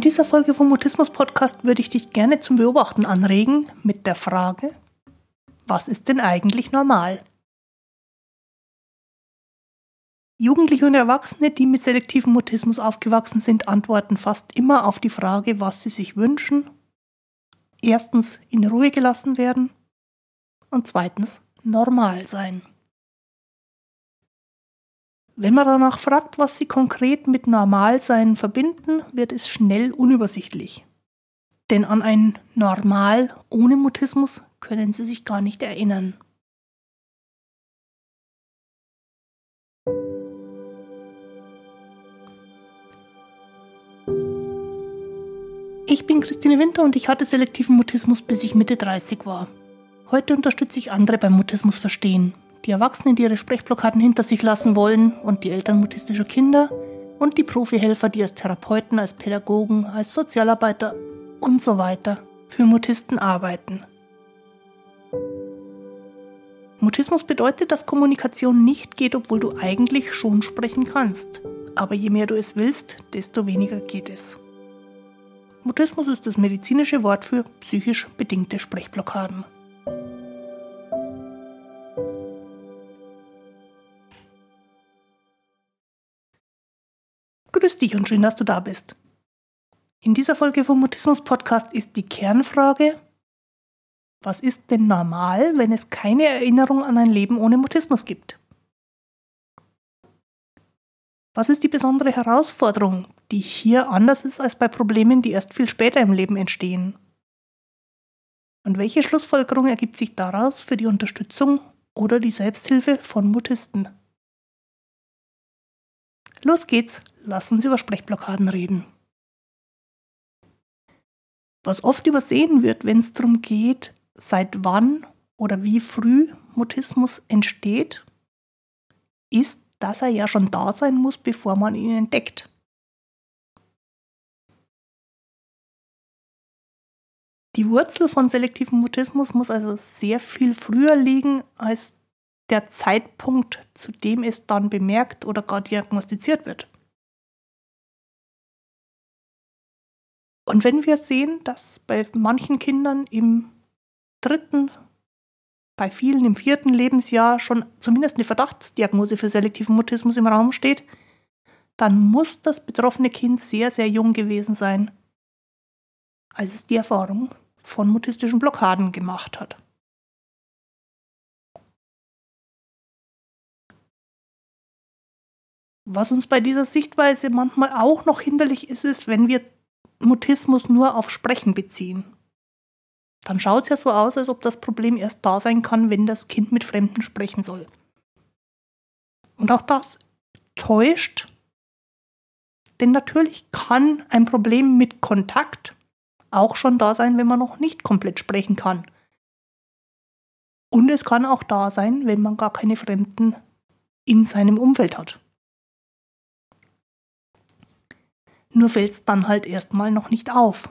In dieser Folge vom Mutismus Podcast würde ich dich gerne zum Beobachten anregen mit der Frage, was ist denn eigentlich normal? Jugendliche und Erwachsene, die mit selektivem Mutismus aufgewachsen sind, antworten fast immer auf die Frage, was sie sich wünschen. Erstens in Ruhe gelassen werden und zweitens normal sein. Wenn man danach fragt, was sie konkret mit Normalsein verbinden, wird es schnell unübersichtlich. Denn an ein Normal ohne Mutismus können sie sich gar nicht erinnern. Ich bin Christine Winter und ich hatte selektiven Mutismus, bis ich Mitte 30 war. Heute unterstütze ich andere beim Mutismus verstehen die Erwachsenen, die ihre Sprechblockaden hinter sich lassen wollen und die Eltern mutistischer Kinder und die Profihelfer, die als Therapeuten, als Pädagogen, als Sozialarbeiter und so weiter für Mutisten arbeiten. Mutismus bedeutet, dass Kommunikation nicht geht, obwohl du eigentlich schon sprechen kannst. Aber je mehr du es willst, desto weniger geht es. Mutismus ist das medizinische Wort für psychisch bedingte Sprechblockaden. Dich und schön, dass du da bist. In dieser Folge vom Mutismus Podcast ist die Kernfrage, was ist denn normal, wenn es keine Erinnerung an ein Leben ohne Mutismus gibt? Was ist die besondere Herausforderung, die hier anders ist als bei Problemen, die erst viel später im Leben entstehen? Und welche Schlussfolgerung ergibt sich daraus für die Unterstützung oder die Selbsthilfe von Mutisten? Los geht's, lass uns über Sprechblockaden reden. Was oft übersehen wird, wenn es darum geht, seit wann oder wie früh Mutismus entsteht, ist, dass er ja schon da sein muss, bevor man ihn entdeckt. Die Wurzel von selektivem Mutismus muss also sehr viel früher liegen als der Zeitpunkt, zu dem es dann bemerkt oder gar diagnostiziert wird. Und wenn wir sehen, dass bei manchen Kindern im dritten, bei vielen im vierten Lebensjahr schon zumindest eine Verdachtsdiagnose für selektiven Mutismus im Raum steht, dann muss das betroffene Kind sehr, sehr jung gewesen sein, als es die Erfahrung von mutistischen Blockaden gemacht hat. Was uns bei dieser Sichtweise manchmal auch noch hinderlich ist, ist, wenn wir Mutismus nur auf Sprechen beziehen. Dann schaut es ja so aus, als ob das Problem erst da sein kann, wenn das Kind mit Fremden sprechen soll. Und auch das täuscht, denn natürlich kann ein Problem mit Kontakt auch schon da sein, wenn man noch nicht komplett sprechen kann. Und es kann auch da sein, wenn man gar keine Fremden in seinem Umfeld hat. Nur fällt es dann halt erstmal noch nicht auf.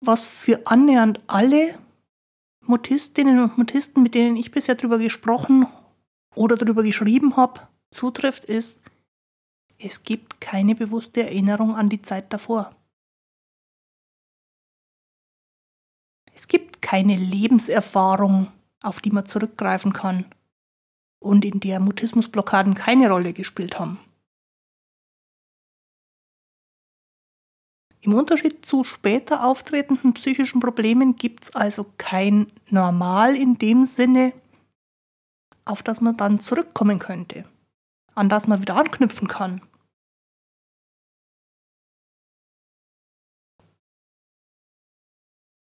Was für annähernd alle Mutistinnen und Mutisten, mit denen ich bisher darüber gesprochen oder darüber geschrieben habe, zutrifft, ist, es gibt keine bewusste Erinnerung an die Zeit davor. Es gibt keine Lebenserfahrung auf die man zurückgreifen kann und in der Mutismusblockaden keine Rolle gespielt haben. Im Unterschied zu später auftretenden psychischen Problemen gibt es also kein Normal in dem Sinne, auf das man dann zurückkommen könnte, an das man wieder anknüpfen kann.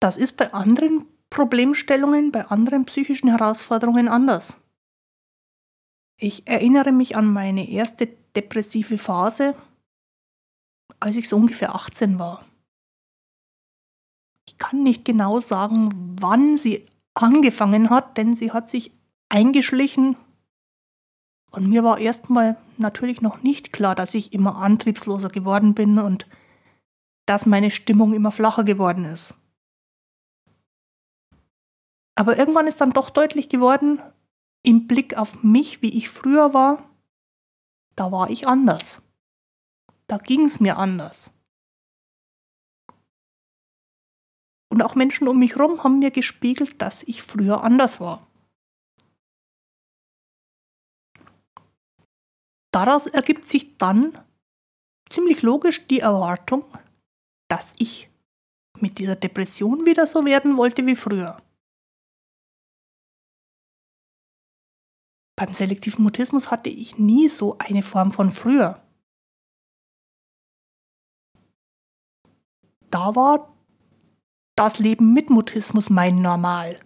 Das ist bei anderen Problemstellungen bei anderen psychischen Herausforderungen anders. Ich erinnere mich an meine erste depressive Phase, als ich so ungefähr 18 war. Ich kann nicht genau sagen, wann sie angefangen hat, denn sie hat sich eingeschlichen und mir war erstmal natürlich noch nicht klar, dass ich immer antriebsloser geworden bin und dass meine Stimmung immer flacher geworden ist. Aber irgendwann ist dann doch deutlich geworden, im Blick auf mich, wie ich früher war, da war ich anders. Da ging es mir anders. Und auch Menschen um mich herum haben mir gespiegelt, dass ich früher anders war. Daraus ergibt sich dann ziemlich logisch die Erwartung, dass ich mit dieser Depression wieder so werden wollte wie früher. Beim selektiven Mutismus hatte ich nie so eine Form von früher. Da war das Leben mit Mutismus mein Normal.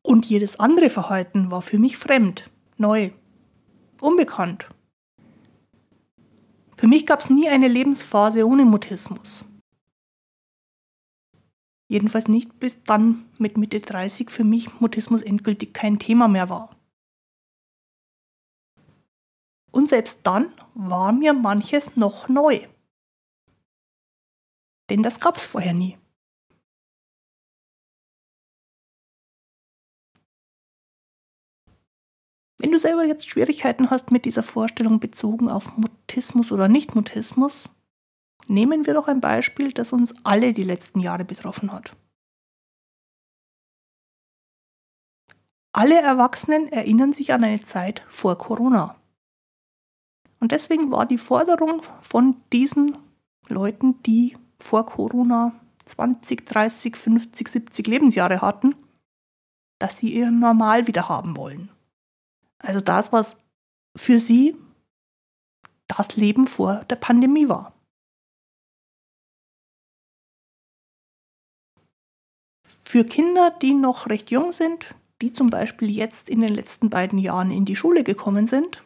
Und jedes andere Verhalten war für mich fremd, neu, unbekannt. Für mich gab es nie eine Lebensphase ohne Mutismus. Jedenfalls nicht, bis dann mit Mitte 30 für mich Mutismus endgültig kein Thema mehr war. Und selbst dann war mir manches noch neu. Denn das gab es vorher nie. Wenn du selber jetzt Schwierigkeiten hast mit dieser Vorstellung bezogen auf Mutismus oder Nicht-Mutismus, nehmen wir doch ein Beispiel, das uns alle die letzten Jahre betroffen hat. Alle Erwachsenen erinnern sich an eine Zeit vor Corona. Und deswegen war die Forderung von diesen Leuten, die vor Corona 20, 30, 50, 70 Lebensjahre hatten, dass sie ihr Normal wieder haben wollen. Also das, was für sie das Leben vor der Pandemie war. Für Kinder, die noch recht jung sind, die zum Beispiel jetzt in den letzten beiden Jahren in die Schule gekommen sind,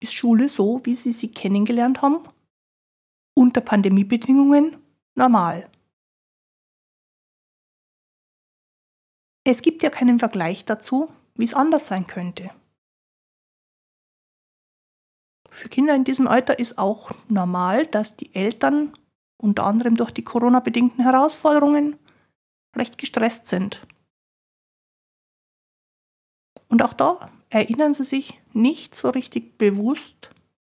ist Schule so, wie sie sie kennengelernt haben, unter Pandemiebedingungen normal. Es gibt ja keinen Vergleich dazu, wie es anders sein könnte. Für Kinder in diesem Alter ist auch normal, dass die Eltern unter anderem durch die Corona-bedingten Herausforderungen recht gestresst sind. Und auch da erinnern sie sich nicht so richtig bewusst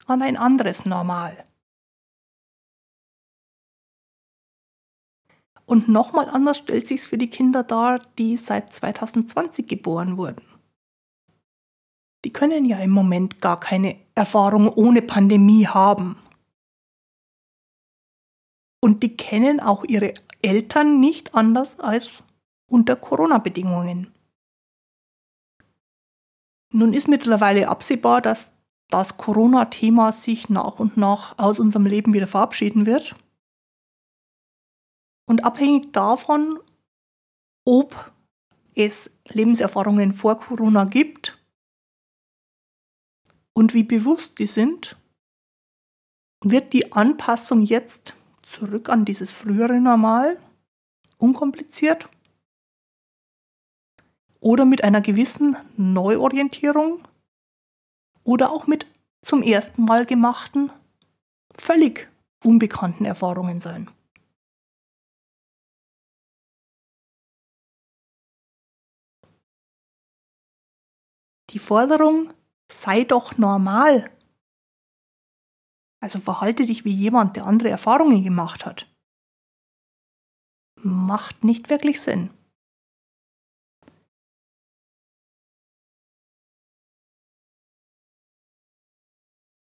an ein anderes Normal. Und nochmal anders stellt sich es für die Kinder dar, die seit 2020 geboren wurden die können ja im Moment gar keine Erfahrung ohne Pandemie haben. Und die kennen auch ihre Eltern nicht anders als unter Corona-Bedingungen. Nun ist mittlerweile absehbar, dass das Corona-Thema sich nach und nach aus unserem Leben wieder verabschieden wird. Und abhängig davon, ob es Lebenserfahrungen vor Corona gibt und wie bewusst die sind, wird die Anpassung jetzt zurück an dieses frühere Normal unkompliziert oder mit einer gewissen Neuorientierung oder auch mit zum ersten Mal gemachten, völlig unbekannten Erfahrungen sein. Die Forderung sei doch normal. Also verhalte dich wie jemand, der andere Erfahrungen gemacht hat. Macht nicht wirklich Sinn.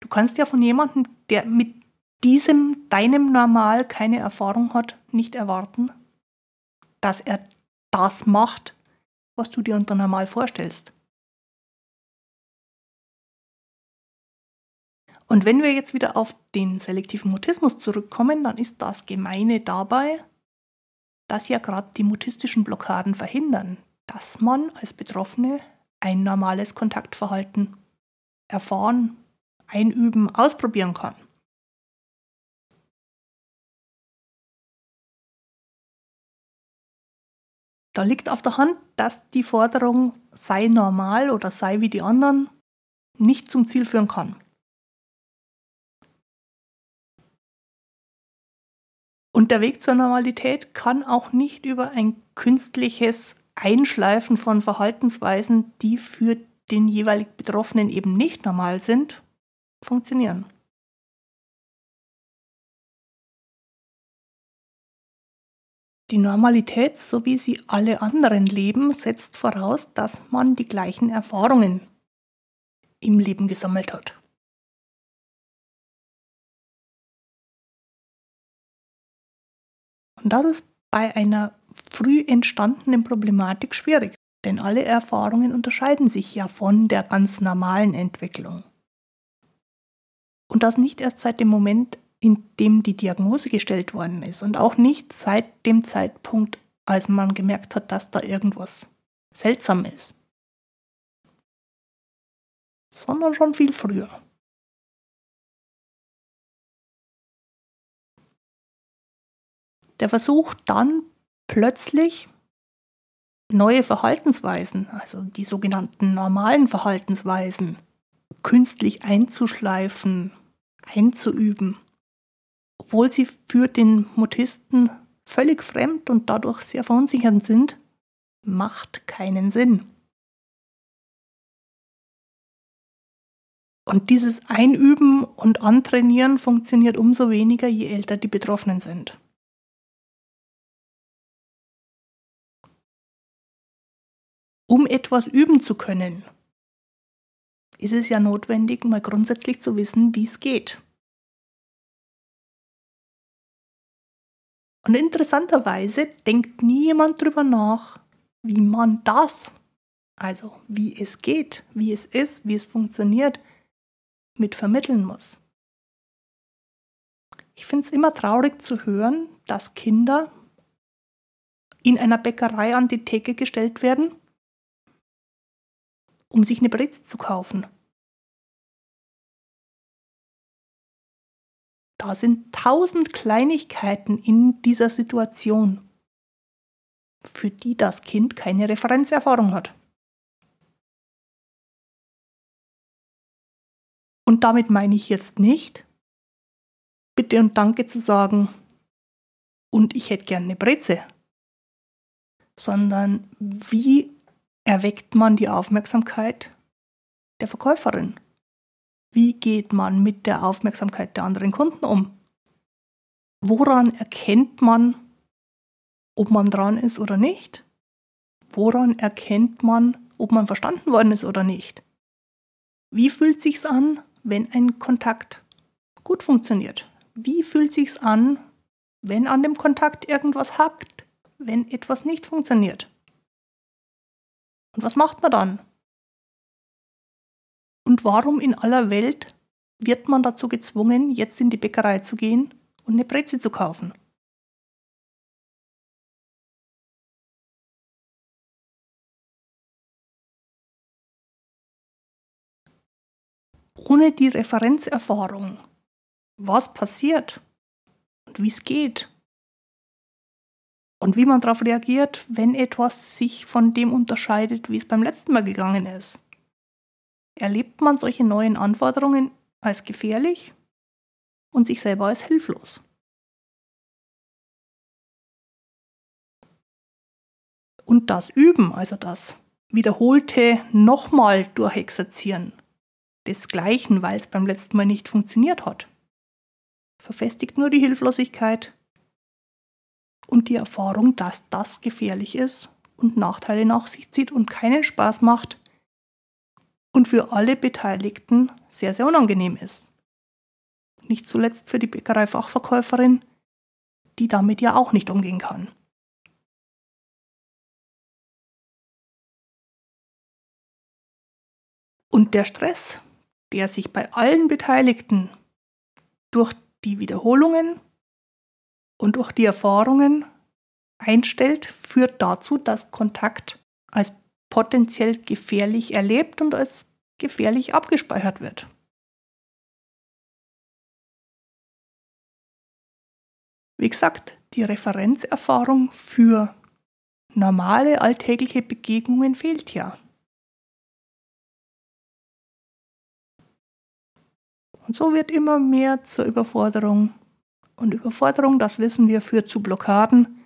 Du kannst ja von jemandem, der mit diesem deinem Normal keine Erfahrung hat, nicht erwarten, dass er das macht, was du dir unter Normal vorstellst. Und wenn wir jetzt wieder auf den selektiven Mutismus zurückkommen, dann ist das Gemeine dabei, dass ja gerade die mutistischen Blockaden verhindern, dass man als Betroffene ein normales Kontaktverhalten erfahren, einüben, ausprobieren kann. Da liegt auf der Hand, dass die Forderung sei normal oder sei wie die anderen nicht zum Ziel führen kann. Und der Weg zur Normalität kann auch nicht über ein künstliches Einschleifen von Verhaltensweisen, die für den jeweilig Betroffenen eben nicht normal sind, funktionieren. Die Normalität, so wie sie alle anderen leben, setzt voraus, dass man die gleichen Erfahrungen im Leben gesammelt hat. Und das ist bei einer früh entstandenen Problematik schwierig, denn alle Erfahrungen unterscheiden sich ja von der ganz normalen Entwicklung. Und das nicht erst seit dem Moment, in dem die Diagnose gestellt worden ist und auch nicht seit dem Zeitpunkt, als man gemerkt hat, dass da irgendwas seltsam ist, sondern schon viel früher. Der Versuch dann plötzlich neue Verhaltensweisen, also die sogenannten normalen Verhaltensweisen, künstlich einzuschleifen, einzuüben, obwohl sie für den Mutisten völlig fremd und dadurch sehr verunsichernd sind, macht keinen Sinn. Und dieses Einüben und Antrainieren funktioniert umso weniger, je älter die Betroffenen sind. Um etwas üben zu können, ist es ja notwendig, mal grundsätzlich zu wissen, wie es geht. Und interessanterweise denkt nie jemand darüber nach, wie man das, also wie es geht, wie es ist, wie es funktioniert, mit vermitteln muss. Ich finde es immer traurig zu hören, dass Kinder in einer Bäckerei an die Theke gestellt werden, um sich eine Breze zu kaufen. Da sind tausend Kleinigkeiten in dieser Situation, für die das Kind keine Referenzerfahrung hat. Und damit meine ich jetzt nicht, bitte und danke zu sagen, und ich hätte gerne eine Breze, sondern wie erweckt man die Aufmerksamkeit der Verkäuferin? Wie geht man mit der Aufmerksamkeit der anderen Kunden um? Woran erkennt man, ob man dran ist oder nicht? Woran erkennt man, ob man verstanden worden ist oder nicht? Wie fühlt sich's an, wenn ein Kontakt gut funktioniert? Wie fühlt sich's an, wenn an dem Kontakt irgendwas hackt, wenn etwas nicht funktioniert? Und was macht man dann? Und warum in aller Welt wird man dazu gezwungen, jetzt in die Bäckerei zu gehen und eine Breze zu kaufen? Ohne die Referenzerfahrung, was passiert und wie es geht und wie man darauf reagiert, wenn etwas sich von dem unterscheidet, wie es beim letzten Mal gegangen ist erlebt man solche neuen Anforderungen als gefährlich und sich selber als hilflos. Und das Üben, also das wiederholte nochmal durchexerzieren desgleichen, weil es beim letzten Mal nicht funktioniert hat, verfestigt nur die Hilflosigkeit und die Erfahrung, dass das gefährlich ist und Nachteile nach sich zieht und keinen Spaß macht und für alle Beteiligten sehr, sehr unangenehm ist. Nicht zuletzt für die Bäckereifachverkäuferin, die damit ja auch nicht umgehen kann. Und der Stress, der sich bei allen Beteiligten durch die Wiederholungen und durch die Erfahrungen einstellt, führt dazu, dass Kontakt als potenziell gefährlich erlebt und als gefährlich abgespeichert wird. Wie gesagt, die Referenzerfahrung für normale alltägliche Begegnungen fehlt ja. Und so wird immer mehr zur Überforderung Und Überforderung, das wissen wir, führt zu Blockaden.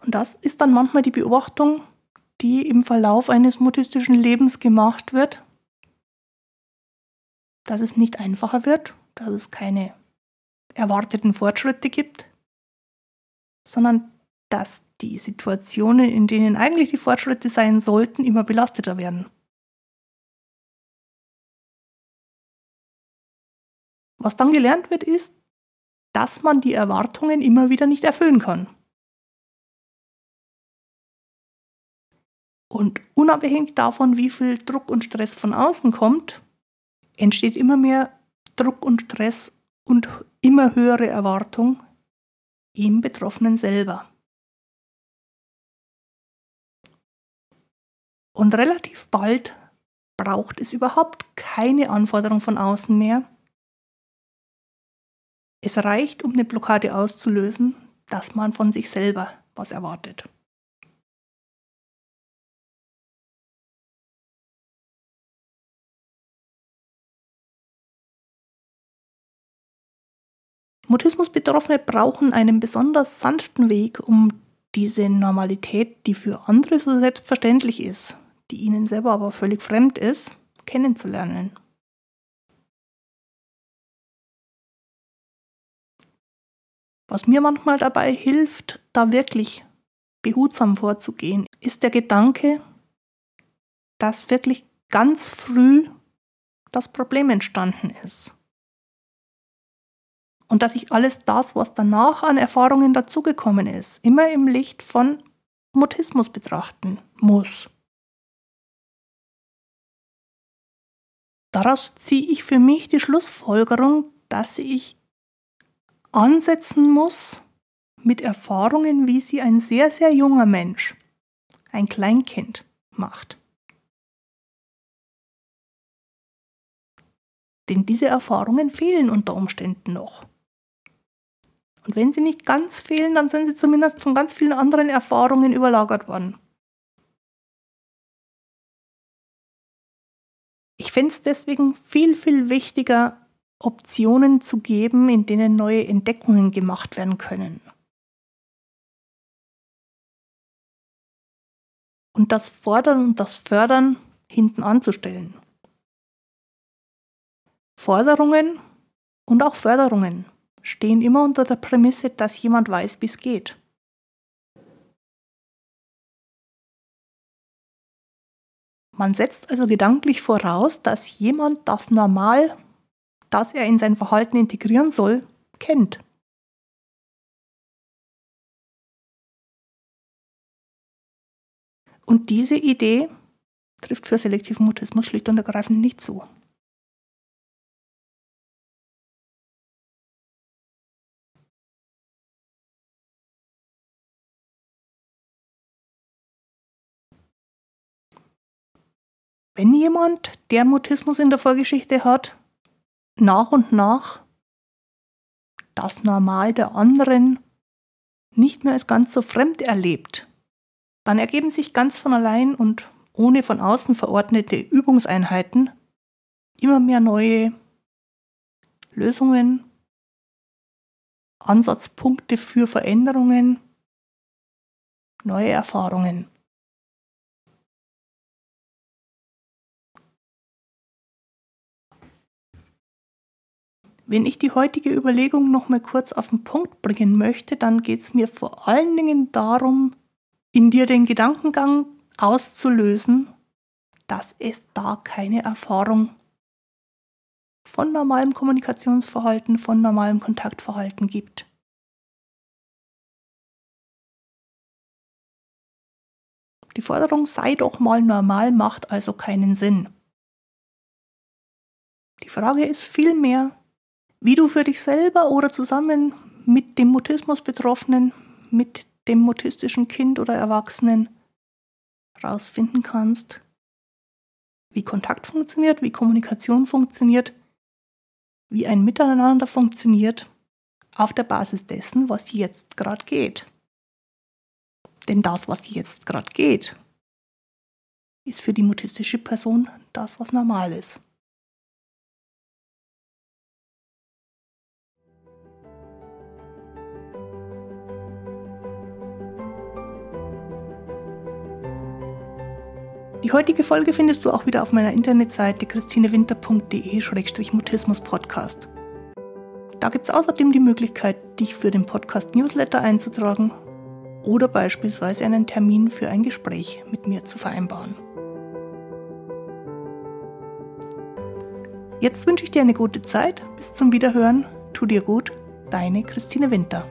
Und das ist dann manchmal die Beobachtung, die im Verlauf eines mutistischen Lebens gemacht wird, dass es nicht einfacher wird, dass es keine erwarteten Fortschritte gibt, sondern dass die Situationen, in denen eigentlich die Fortschritte sein sollten, immer belasteter werden. Was dann gelernt wird, ist, dass man die Erwartungen immer wieder nicht erfüllen kann. Und unabhängig davon, wie viel Druck und Stress von außen kommt, entsteht immer mehr Druck und Stress und immer höhere Erwartung im Betroffenen selber. Und relativ bald braucht es überhaupt keine Anforderung von außen mehr. Es reicht, um eine Blockade auszulösen, dass man von sich selber was erwartet. Mutismus-Betroffene brauchen einen besonders sanften Weg, um diese Normalität, die für andere so selbstverständlich ist, die ihnen selber aber völlig fremd ist, kennenzulernen. Was mir manchmal dabei hilft, da wirklich behutsam vorzugehen, ist der Gedanke, dass wirklich ganz früh das Problem entstanden ist und dass ich alles das, was danach an Erfahrungen dazugekommen ist, immer im Licht von Mutismus betrachten muss. Daraus ziehe ich für mich die Schlussfolgerung, dass ich ansetzen muss mit Erfahrungen, wie sie ein sehr, sehr junger Mensch, ein Kleinkind, macht. Denn diese Erfahrungen fehlen unter Umständen noch. Und wenn sie nicht ganz fehlen, dann sind sie zumindest von ganz vielen anderen Erfahrungen überlagert worden. Ich fände es deswegen viel, viel wichtiger, Optionen zu geben, in denen neue Entdeckungen gemacht werden können. Und das Fordern und das Fördern hinten anzustellen. Forderungen und auch Förderungen stehen immer unter der Prämisse, dass jemand weiß, wie es geht. Man setzt also gedanklich voraus, dass jemand das Normal, das er in sein Verhalten integrieren soll, kennt. Und diese Idee trifft für selektiven Mutismus schlicht und ergreifend nicht zu. wenn jemand, der Mutismus in der Vorgeschichte hat, nach und nach das Normal der anderen nicht mehr als ganz so fremd erlebt, dann ergeben sich ganz von allein und ohne von außen verordnete Übungseinheiten immer mehr neue Lösungen, Ansatzpunkte für Veränderungen, neue Erfahrungen. Wenn ich die heutige Überlegung noch mal kurz auf den Punkt bringen möchte, dann geht es mir vor allen Dingen darum, in dir den Gedankengang auszulösen, dass es da keine Erfahrung von normalem Kommunikationsverhalten, von normalem Kontaktverhalten gibt. Die Forderung sei doch mal normal macht also keinen Sinn. Die Frage ist vielmehr, wie du für dich selber oder zusammen mit dem Mutismus Betroffenen, mit dem mutistischen Kind oder Erwachsenen herausfinden kannst, wie Kontakt funktioniert, wie Kommunikation funktioniert, wie ein Miteinander funktioniert, auf der Basis dessen, was jetzt gerade geht. Denn das, was jetzt gerade geht, ist für die mutistische Person das, was normal ist. Die heutige Folge findest du auch wieder auf meiner Internetseite christinewinter.de-mutismus-podcast. Da gibt es außerdem die Möglichkeit, dich für den Podcast Newsletter einzutragen oder beispielsweise einen Termin für ein Gespräch mit mir zu vereinbaren. Jetzt wünsche ich dir eine gute Zeit. Bis zum Wiederhören. Tu dir gut. Deine Christine Winter.